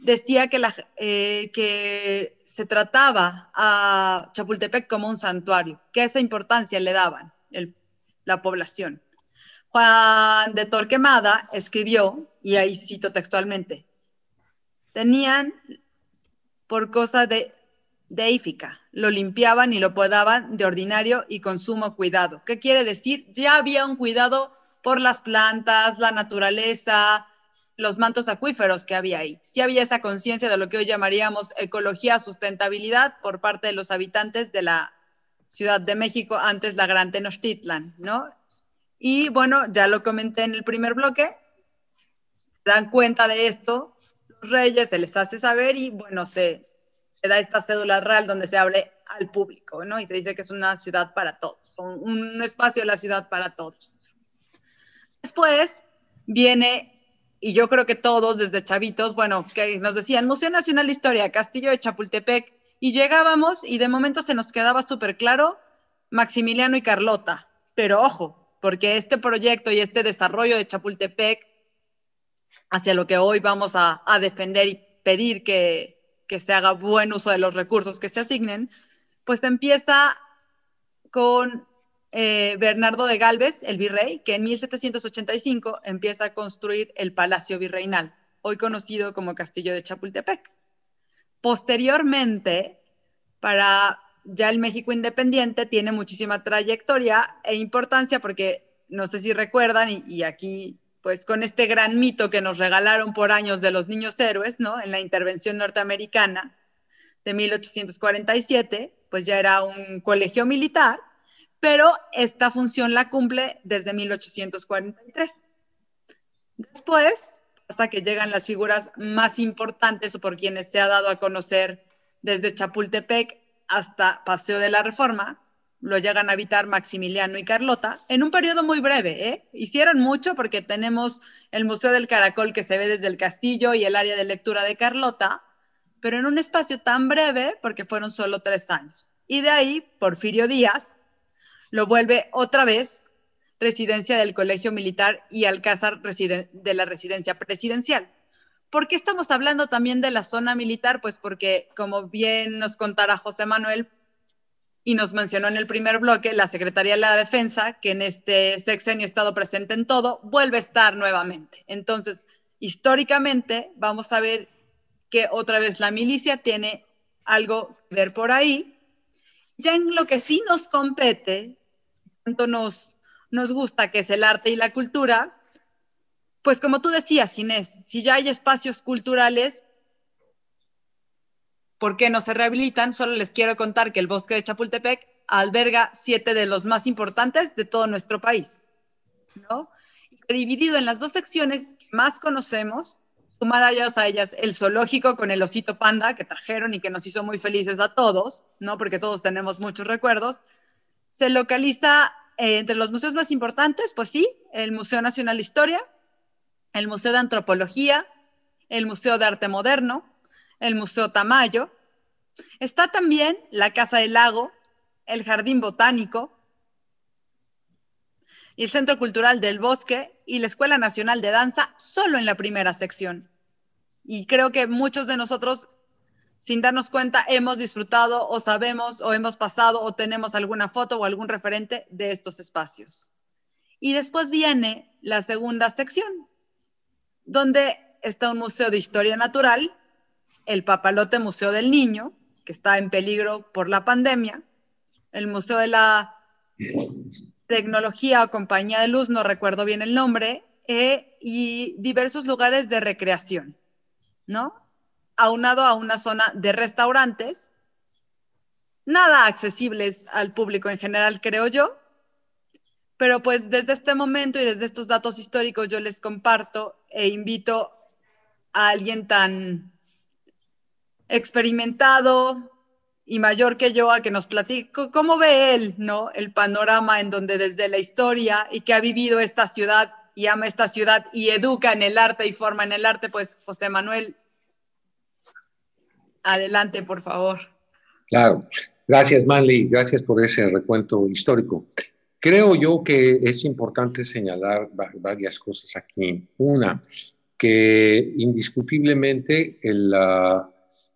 decía eh, que se trataba a Chapultepec como un santuario, que esa importancia le daban la población. Juan de Torquemada escribió, y ahí cito textualmente, tenían por cosa de deífica, lo limpiaban y lo podaban de ordinario y con sumo cuidado. ¿Qué quiere decir? Ya había un cuidado por las plantas, la naturaleza, los mantos acuíferos que había ahí. Sí había esa conciencia de lo que hoy llamaríamos ecología, sustentabilidad por parte de los habitantes de la Ciudad de México, antes la Gran Tenochtitlan, ¿no? Y bueno, ya lo comenté en el primer bloque, dan cuenta de esto, los reyes se les hace saber y bueno, se, se da esta cédula real donde se hable al público, ¿no? Y se dice que es una ciudad para todos, un espacio de la ciudad para todos. Después viene y yo creo que todos desde chavitos, bueno, que nos decían Museo Nacional de Historia, Castillo de Chapultepec, y llegábamos y de momento se nos quedaba súper claro Maximiliano y Carlota, pero ojo, porque este proyecto y este desarrollo de Chapultepec, hacia lo que hoy vamos a, a defender y pedir que, que se haga buen uso de los recursos que se asignen, pues empieza con eh, Bernardo de Galvez, el virrey, que en 1785 empieza a construir el Palacio Virreinal, hoy conocido como Castillo de Chapultepec. Posteriormente, para ya el México independiente, tiene muchísima trayectoria e importancia porque no sé si recuerdan, y, y aquí pues con este gran mito que nos regalaron por años de los niños héroes, ¿no? En la intervención norteamericana de 1847, pues ya era un colegio militar pero esta función la cumple desde 1843. Después, hasta que llegan las figuras más importantes o por quienes se ha dado a conocer desde Chapultepec hasta Paseo de la Reforma, lo llegan a habitar Maximiliano y Carlota en un periodo muy breve. ¿eh? Hicieron mucho porque tenemos el Museo del Caracol que se ve desde el castillo y el área de lectura de Carlota, pero en un espacio tan breve porque fueron solo tres años. Y de ahí, Porfirio Díaz, lo vuelve otra vez residencia del Colegio Militar y Alcázar de la residencia presidencial. ¿Por qué estamos hablando también de la zona militar? Pues porque, como bien nos contará José Manuel y nos mencionó en el primer bloque, la Secretaría de la Defensa, que en este sexenio ha estado presente en todo, vuelve a estar nuevamente. Entonces, históricamente, vamos a ver que otra vez la milicia tiene algo que ver por ahí. Ya en lo que sí nos compete, tanto nos, nos gusta, que es el arte y la cultura, pues como tú decías, Ginés, si ya hay espacios culturales, ¿por qué no se rehabilitan? Solo les quiero contar que el bosque de Chapultepec alberga siete de los más importantes de todo nuestro país, ¿no? dividido en las dos secciones que más conocemos, sumadas a ellas el zoológico con el osito panda que trajeron y que nos hizo muy felices a todos, ¿no? Porque todos tenemos muchos recuerdos. Se localiza eh, entre los museos más importantes, pues sí, el Museo Nacional de Historia, el Museo de Antropología, el Museo de Arte Moderno, el Museo Tamayo. Está también la Casa del Lago, el Jardín Botánico, el Centro Cultural del Bosque y la Escuela Nacional de Danza solo en la primera sección. Y creo que muchos de nosotros, sin darnos cuenta, hemos disfrutado o sabemos o hemos pasado o tenemos alguna foto o algún referente de estos espacios. Y después viene la segunda sección, donde está un museo de historia natural, el Papalote Museo del Niño, que está en peligro por la pandemia, el Museo de la Tecnología o Compañía de Luz, no recuerdo bien el nombre, eh, y diversos lugares de recreación, ¿no? Aunado a una zona de restaurantes, nada accesibles al público en general, creo yo, pero pues desde este momento y desde estos datos históricos yo les comparto e invito a alguien tan experimentado y mayor que yo a que nos platique cómo ve él, ¿no? El panorama en donde desde la historia y que ha vivido esta ciudad y ama esta ciudad y educa en el arte y forma en el arte, pues José Manuel, adelante, por favor. Claro. Gracias, Manly. Gracias por ese recuento histórico. Creo yo que es importante señalar varias cosas aquí. Una, que indiscutiblemente el,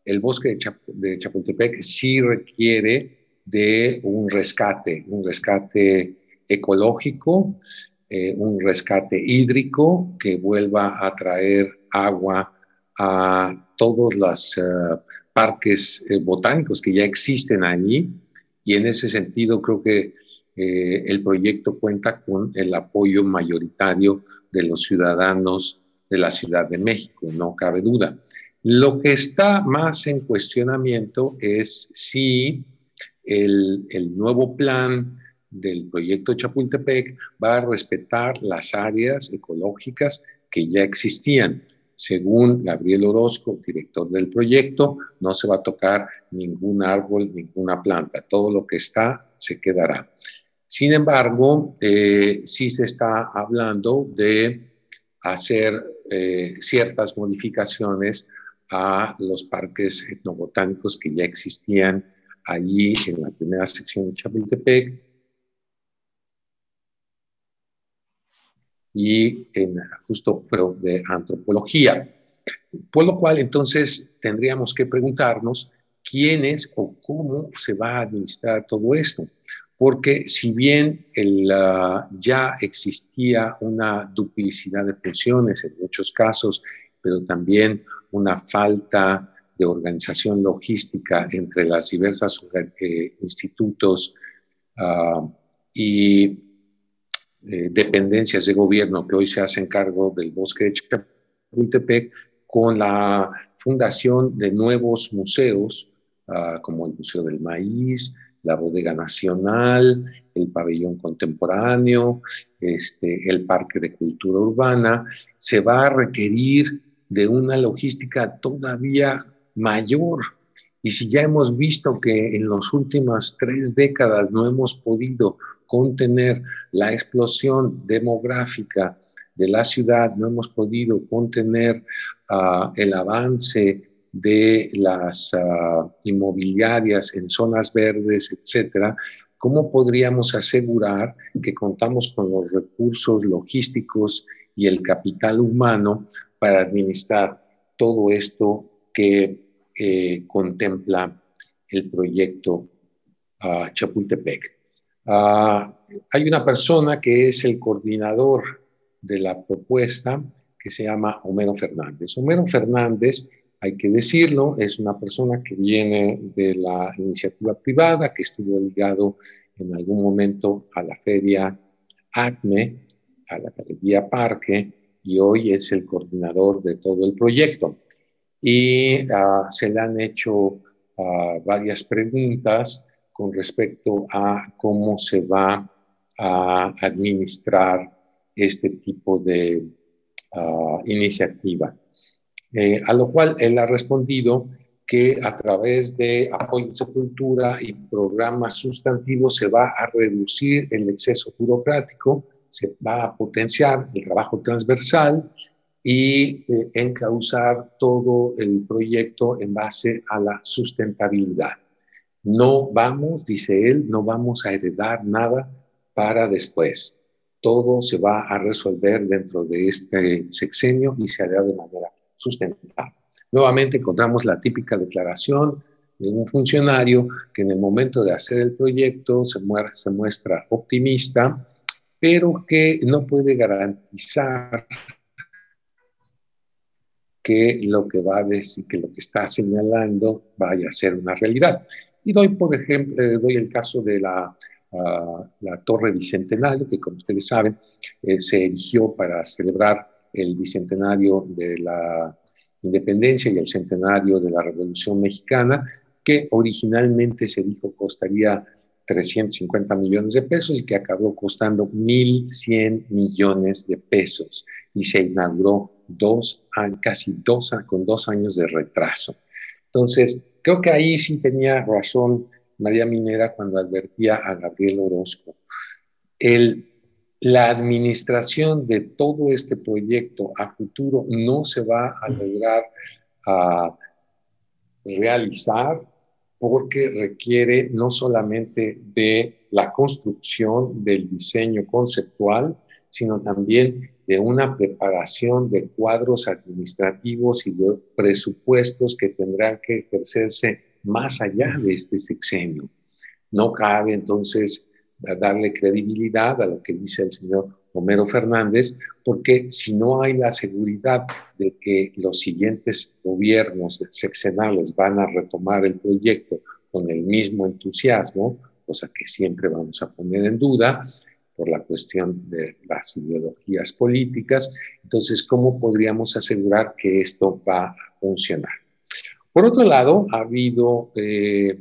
el bosque de, Chapultepec sí requiere de un rescate, un rescate ecológico, eh, un rescate hídrico que vuelva a traer agua a todos los ah, parques eh, botánicos que ya existen allí. Y en ese sentido creo que eh, el proyecto cuenta con el apoyo mayoritario de los ciudadanos de la Ciudad de México, no cabe duda. Lo que está más en cuestionamiento es si el, el nuevo plan del proyecto Chapultepec va a respetar las áreas ecológicas que ya existían. Según Gabriel Orozco, director del proyecto, no se va a tocar ningún árbol, ninguna planta. Todo lo que está se quedará. Sin embargo, eh, sí se está hablando de hacer eh, ciertas modificaciones a los parques etnobotánicos que ya existían allí en la primera sección de Chapultepec y en justo de antropología. Por lo cual, entonces, tendríamos que preguntarnos quiénes o cómo se va a administrar todo esto porque si bien ya existía una duplicidad de funciones en muchos casos, pero también una falta de organización logística entre las diversas eh, institutos ah, y eh, dependencias de gobierno que hoy se hacen cargo del bosque de Chapultepec, con la fundación de nuevos museos, ah, como el Museo del Maíz, la Bodega Nacional, el Pabellón Contemporáneo, este, el Parque de Cultura Urbana, se va a requerir de una logística todavía mayor. Y si ya hemos visto que en las últimas tres décadas no hemos podido contener la explosión demográfica de la ciudad, no hemos podido contener ah, el avance de las ah, inmobiliarias en zonas verdes, etcétera, ¿cómo podríamos asegurar que contamos con los recursos logísticos y el capital humano para administrar todo esto que eh, contempla el proyecto uh, Chapultepec. Ah, hay una persona que es el coordinador de la propuesta que se llama Homero Fernández. Homero Fernández, hay que decirlo, es una persona que viene de la iniciativa privada, que estuvo ligado en algún momento a la feria ACME, a la Galería Parque, y hoy es el coordinador de todo el proyecto. Y ah, se le han hecho ah, varias preguntas con respecto a cómo se va a administrar este tipo de uh, iniciativa. Eh, a lo cual él ha respondido que a través de apoyo en sepultura y programas sustantivos se va a reducir el exceso burocrático, se va a potenciar el trabajo transversal y eh, encauzar todo el proyecto en base a la sustentabilidad. No vamos, dice él, no vamos a heredar nada para después. Todo se va a resolver dentro de este sexenio y se hará de manera sustentable. Nuevamente encontramos la típica declaración de un funcionario que en el momento de hacer el proyecto se, muestra optimista, pero que no puede garantizar que lo que va a decir, que lo que está señalando vaya a ser una realidad. Y doy, por ejemplo, doy el caso de la, ah, la Torre Bicentenario, que como ustedes saben, eh, se erigió para celebrar el bicentenario de la independencia y el centenario de la Revolución Mexicana, que originalmente se dijo costaría 350 millones de pesos y que acabó costando 1.100 millones de pesos y se inauguró dos, casi dos, con dos años de retraso. Entonces, Creo que ahí sí tenía razón María Minera cuando advertía a Gabriel Orozco. El, la administración de todo este proyecto a futuro no se va a lograr a realizar porque requiere no solamente de la construcción del diseño conceptual, sino también de una preparación de cuadros administrativos y de presupuestos que tendrán que ejercerse más allá de este sexenio. No cabe entonces darle credibilidad a lo que dice el señor Homero Fernández, porque si no hay la seguridad de que los siguientes gobiernos sexenales van a retomar el proyecto con el mismo entusiasmo, cosa que siempre vamos a poner en duda, por la cuestión de las ideologías políticas. Entonces, ¿cómo podríamos asegurar que esto va a funcionar? Por otro lado, ha habido eh,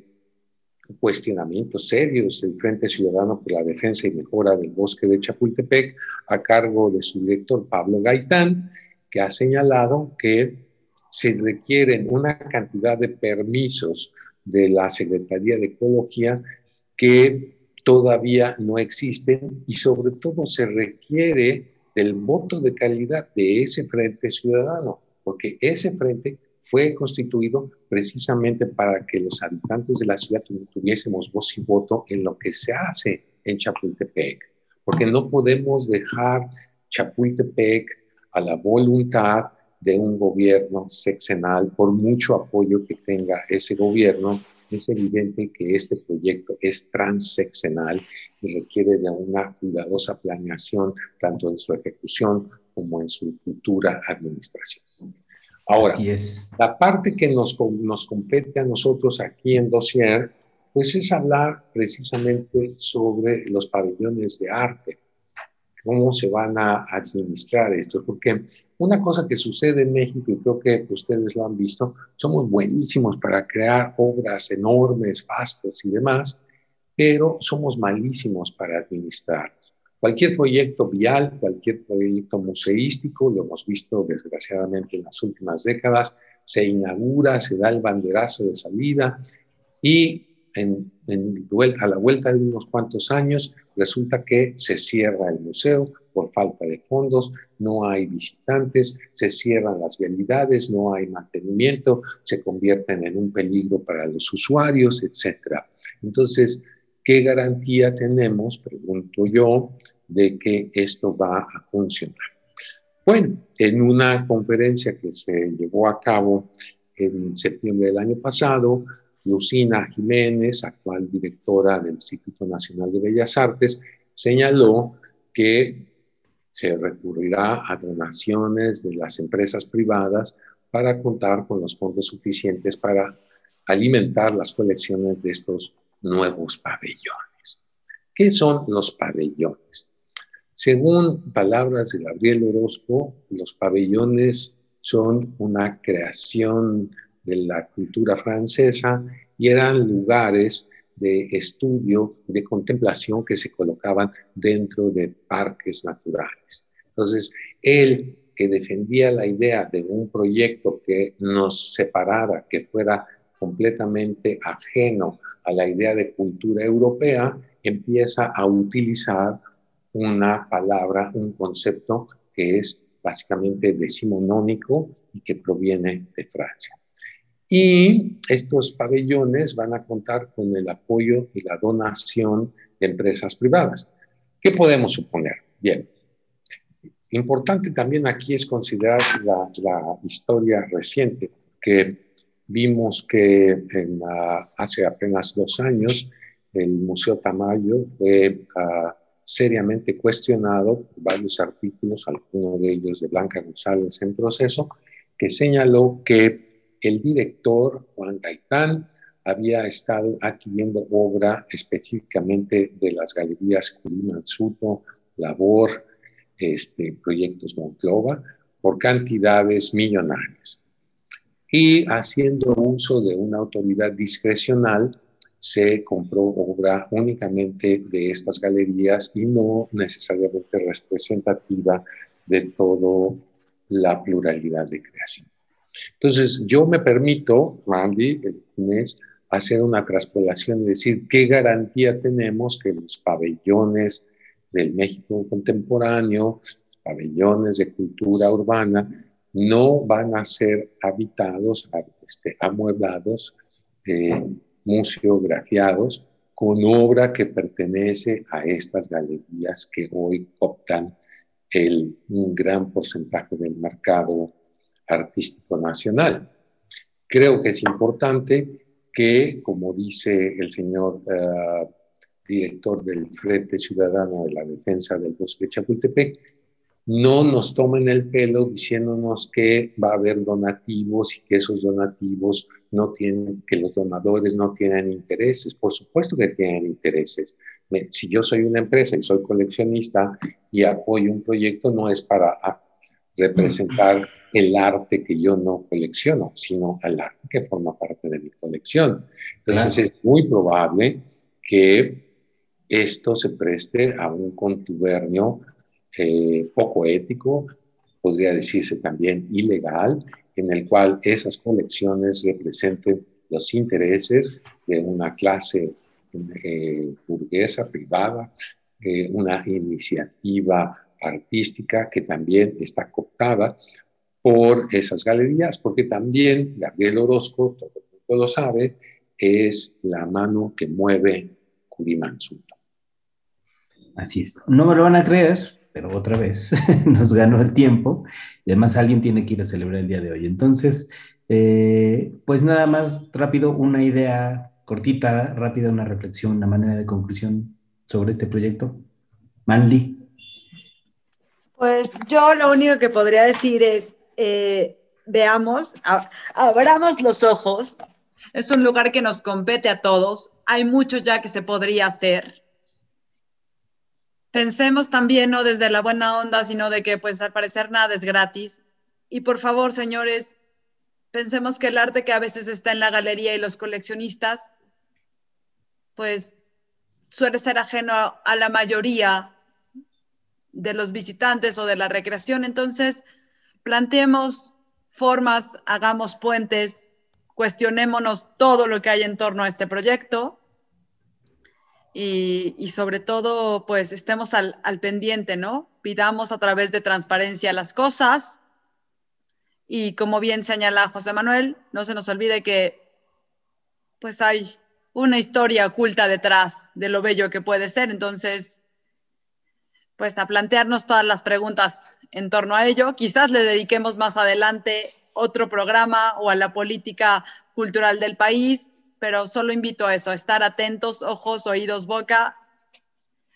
cuestionamientos serios del Frente Ciudadano por la Defensa y Mejora del Bosque de Chapultepec a cargo de su director Pablo Gaitán, que ha señalado que se requieren una cantidad de permisos de la Secretaría de Ecología que todavía no existen y sobre todo se requiere del voto de calidad de ese frente ciudadano, porque ese frente fue constituido precisamente para que los habitantes de la ciudad tuviésemos voz y voto en lo que se hace en Chapultepec, porque no podemos dejar Chapultepec a la voluntad de un gobierno sexenal, por mucho apoyo que tenga ese gobierno, es evidente que este proyecto es transseccional y requiere de una cuidadosa planeación tanto en su ejecución como en su futura administración. Ahora, es. la parte que nos, nos compete a nosotros aquí en Dossier, pues es hablar precisamente sobre los pabellones de arte, cómo se van a administrar esto, porque una cosa que sucede en México, y creo que ustedes lo han visto, somos buenísimos para crear obras enormes, vastos y demás, pero somos malísimos para administrarlos. Cualquier proyecto vial, cualquier proyecto museístico, lo hemos visto desgraciadamente en las últimas décadas, se inaugura, se da el banderazo de salida y a la vuelta de unos cuantos años resulta que se cierra el museo por falta de fondos, no hay visitantes, se cierran las vialidades, no hay mantenimiento, se convierten en un peligro para los usuarios, etc. Entonces, ¿qué garantía tenemos, pregunto yo, de que esto va a funcionar? Bueno, en una conferencia que se llevó a cabo en septiembre del año pasado, Lucina Jiménez, actual directora del Instituto Nacional de Bellas Artes, señaló que se recurrirá a donaciones de las empresas privadas para contar con los fondos suficientes para alimentar las colecciones de estos nuevos pabellones. ¿Qué son los pabellones? Según palabras de Gabriel Orozco, los pabellones son una creación de la cultura francesa y eran lugares de estudio, de contemplación que se colocaban dentro de parques naturales. Entonces, él que defendía la idea de un proyecto que nos separara, que fuera completamente ajeno a la idea de cultura europea, empieza a utilizar una palabra, un concepto que es básicamente decimonónico y que proviene de Francia. Y estos pabellones van a contar con el apoyo y la donación de empresas privadas. ¿Qué podemos suponer? Bien, importante también aquí es considerar la, historia reciente, que vimos que hace apenas dos años el Museo Tamayo fue uh, seriamente cuestionado por varios artículos, algunos de ellos de Blanca González en proceso, que señaló que el director Juan Gaitán había estado adquiriendo obra específicamente de las galerías Culina Suto, Labor, este, Proyectos Monclova, por cantidades millonarias. Y haciendo uso de una autoridad discrecional, se compró obra únicamente de estas galerías y no necesariamente representativa de toda la pluralidad de creación. Entonces, yo me permito, Randy, Inés, hacer una traspolación y decir qué garantía tenemos que los pabellones del México contemporáneo, pabellones de cultura urbana, no van a ser habitados, este, amueblados, eh, museografiados con obra que pertenece a estas galerías que hoy optan el, un gran porcentaje del mercado artístico nacional. Creo que es importante que, como dice el señor uh, director del Frente Ciudadano de la Defensa del Bosque de Chapultepec, no nos tomen el pelo diciéndonos que va a haber donativos y que esos donativos no tienen, que los donadores no tienen intereses. Por supuesto que tienen intereses. Si yo soy una empresa y soy coleccionista y apoyo un proyecto, no es para representar el arte que yo no colecciono, sino el arte que forma parte de mi colección. Entonces es muy probable que esto se preste a un contubernio eh, poco ético, podría decirse también ilegal, en el cual esas colecciones representen los intereses de una clase eh, burguesa, privada, eh, una iniciativa artística que también está cooptada por esas galerías, porque también Gabriel Orozco, todo el mundo lo sabe, es la mano que mueve Curimansuto. Así es. No me lo van a creer, pero otra vez nos ganó el tiempo y además alguien tiene que ir a celebrar el día de hoy. Entonces, eh, pues nada más rápido, una idea cortita, rápida, una reflexión, una manera de conclusión sobre este proyecto. Manly. Pues yo lo único que podría decir es, eh, veamos, abramos los ojos. Es un lugar que nos compete a todos. Hay mucho ya que se podría hacer pensemos también no desde la buena onda, sino de que pues al parecer nada es gratis. Y por favor, señores, pensemos que el arte que a veces está en la galería y los coleccionistas, pues suele ser ajeno a, la mayoría de los visitantes o de la recreación. Entonces, planteemos formas, hagamos puentes, cuestionémonos todo lo que hay en torno a este proyecto y, sobre todo, pues estemos al, al, pendiente, ¿no? Pidamos a través de transparencia las cosas y como bien señala José Manuel, no se nos olvide que pues hay una historia oculta detrás de lo bello que puede ser, entonces, pues a plantearnos todas las preguntas en torno a ello. Quizás le dediquemos más adelante otro programa o a la política cultural del país, pero solo invito a eso, a estar atentos, ojos, oídos, boca,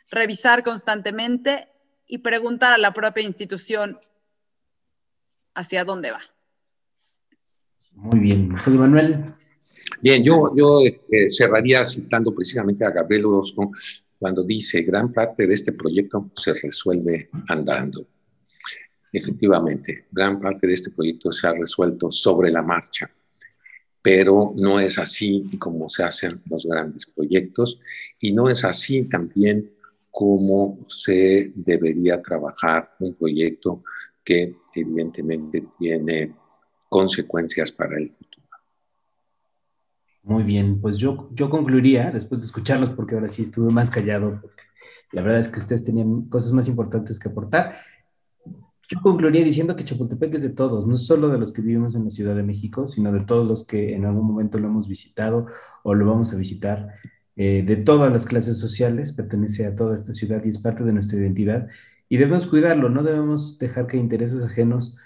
revisar constantemente y preguntar a la propia institución hacia dónde va. Muy bien, José Manuel. Bien, yo, yo eh, cerraría citando precisamente a Gabriel Orozco cuando dice, gran parte de este proyecto se resuelve andando. Efectivamente, gran parte de este proyecto se ha resuelto sobre la marcha, pero no es así como se hacen los grandes proyectos y no es así también como se debería trabajar un proyecto que evidentemente tiene consecuencias para el futuro. Muy bien, pues yo, yo concluiría, después de escucharlos, porque ahora sí estuve más callado, porque la verdad es que ustedes tenían cosas más importantes que aportar. Yo concluiría diciendo que Chapultepec es de todos, no solo de los que vivimos en la Ciudad de México, sino de todos los que en algún momento lo hemos visitado o lo vamos a visitar, eh, de todas las clases sociales, pertenece a toda esta ciudad y es parte de nuestra identidad. Y debemos cuidarlo, no debemos dejar que intereses ajenos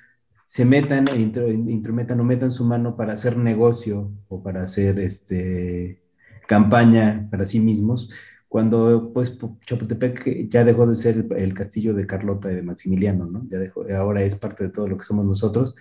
se metan e intrometan o metan su mano para hacer negocio o para hacer este, campaña para sí mismos, cuando pues Chapultepec ya dejó de ser el, castillo de Carlota y de Maximiliano, ¿no? Ya dejó, ahora es parte de todo lo que somos nosotros.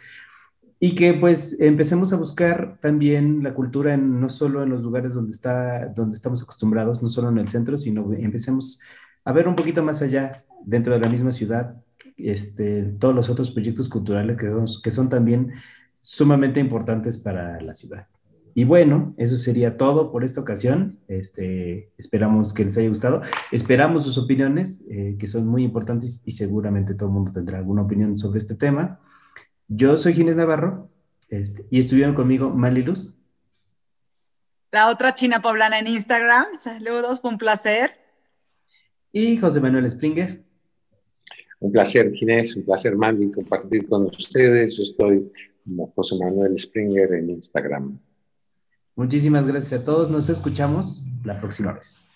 Y que pues empecemos a buscar también la cultura no solo en los lugares donde, está, donde estamos acostumbrados, no solo en el centro, sino empecemos a ver un poquito más allá, dentro de la misma ciudad, este, todos los otros proyectos culturales que son, que son también sumamente importantes para la ciudad. Y bueno, eso sería todo por esta ocasión. Este, esperamos que les haya gustado. Esperamos sus opiniones, eh, que son muy importantes y seguramente todo el mundo tendrá alguna opinión sobre este tema. Yo soy Ginés Navarro este, y estuvieron conmigo Mali Luz. La otra china poblana en Instagram. Saludos, fue un placer. Y José Manuel Springer. Un placer, Ginés, un placer, Mandy, compartir con ustedes. Yo estoy como José Manuel Springer en Instagram. Muchísimas gracias a todos. Nos escuchamos la próxima vez.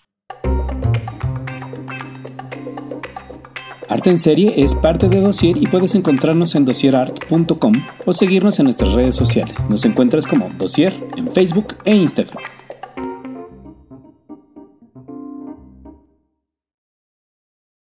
Arte en Serie es parte de Dossier y puedes encontrarnos en dossierart.com o seguirnos en nuestras redes sociales. Nos encuentras como Dossier en Facebook e Instagram.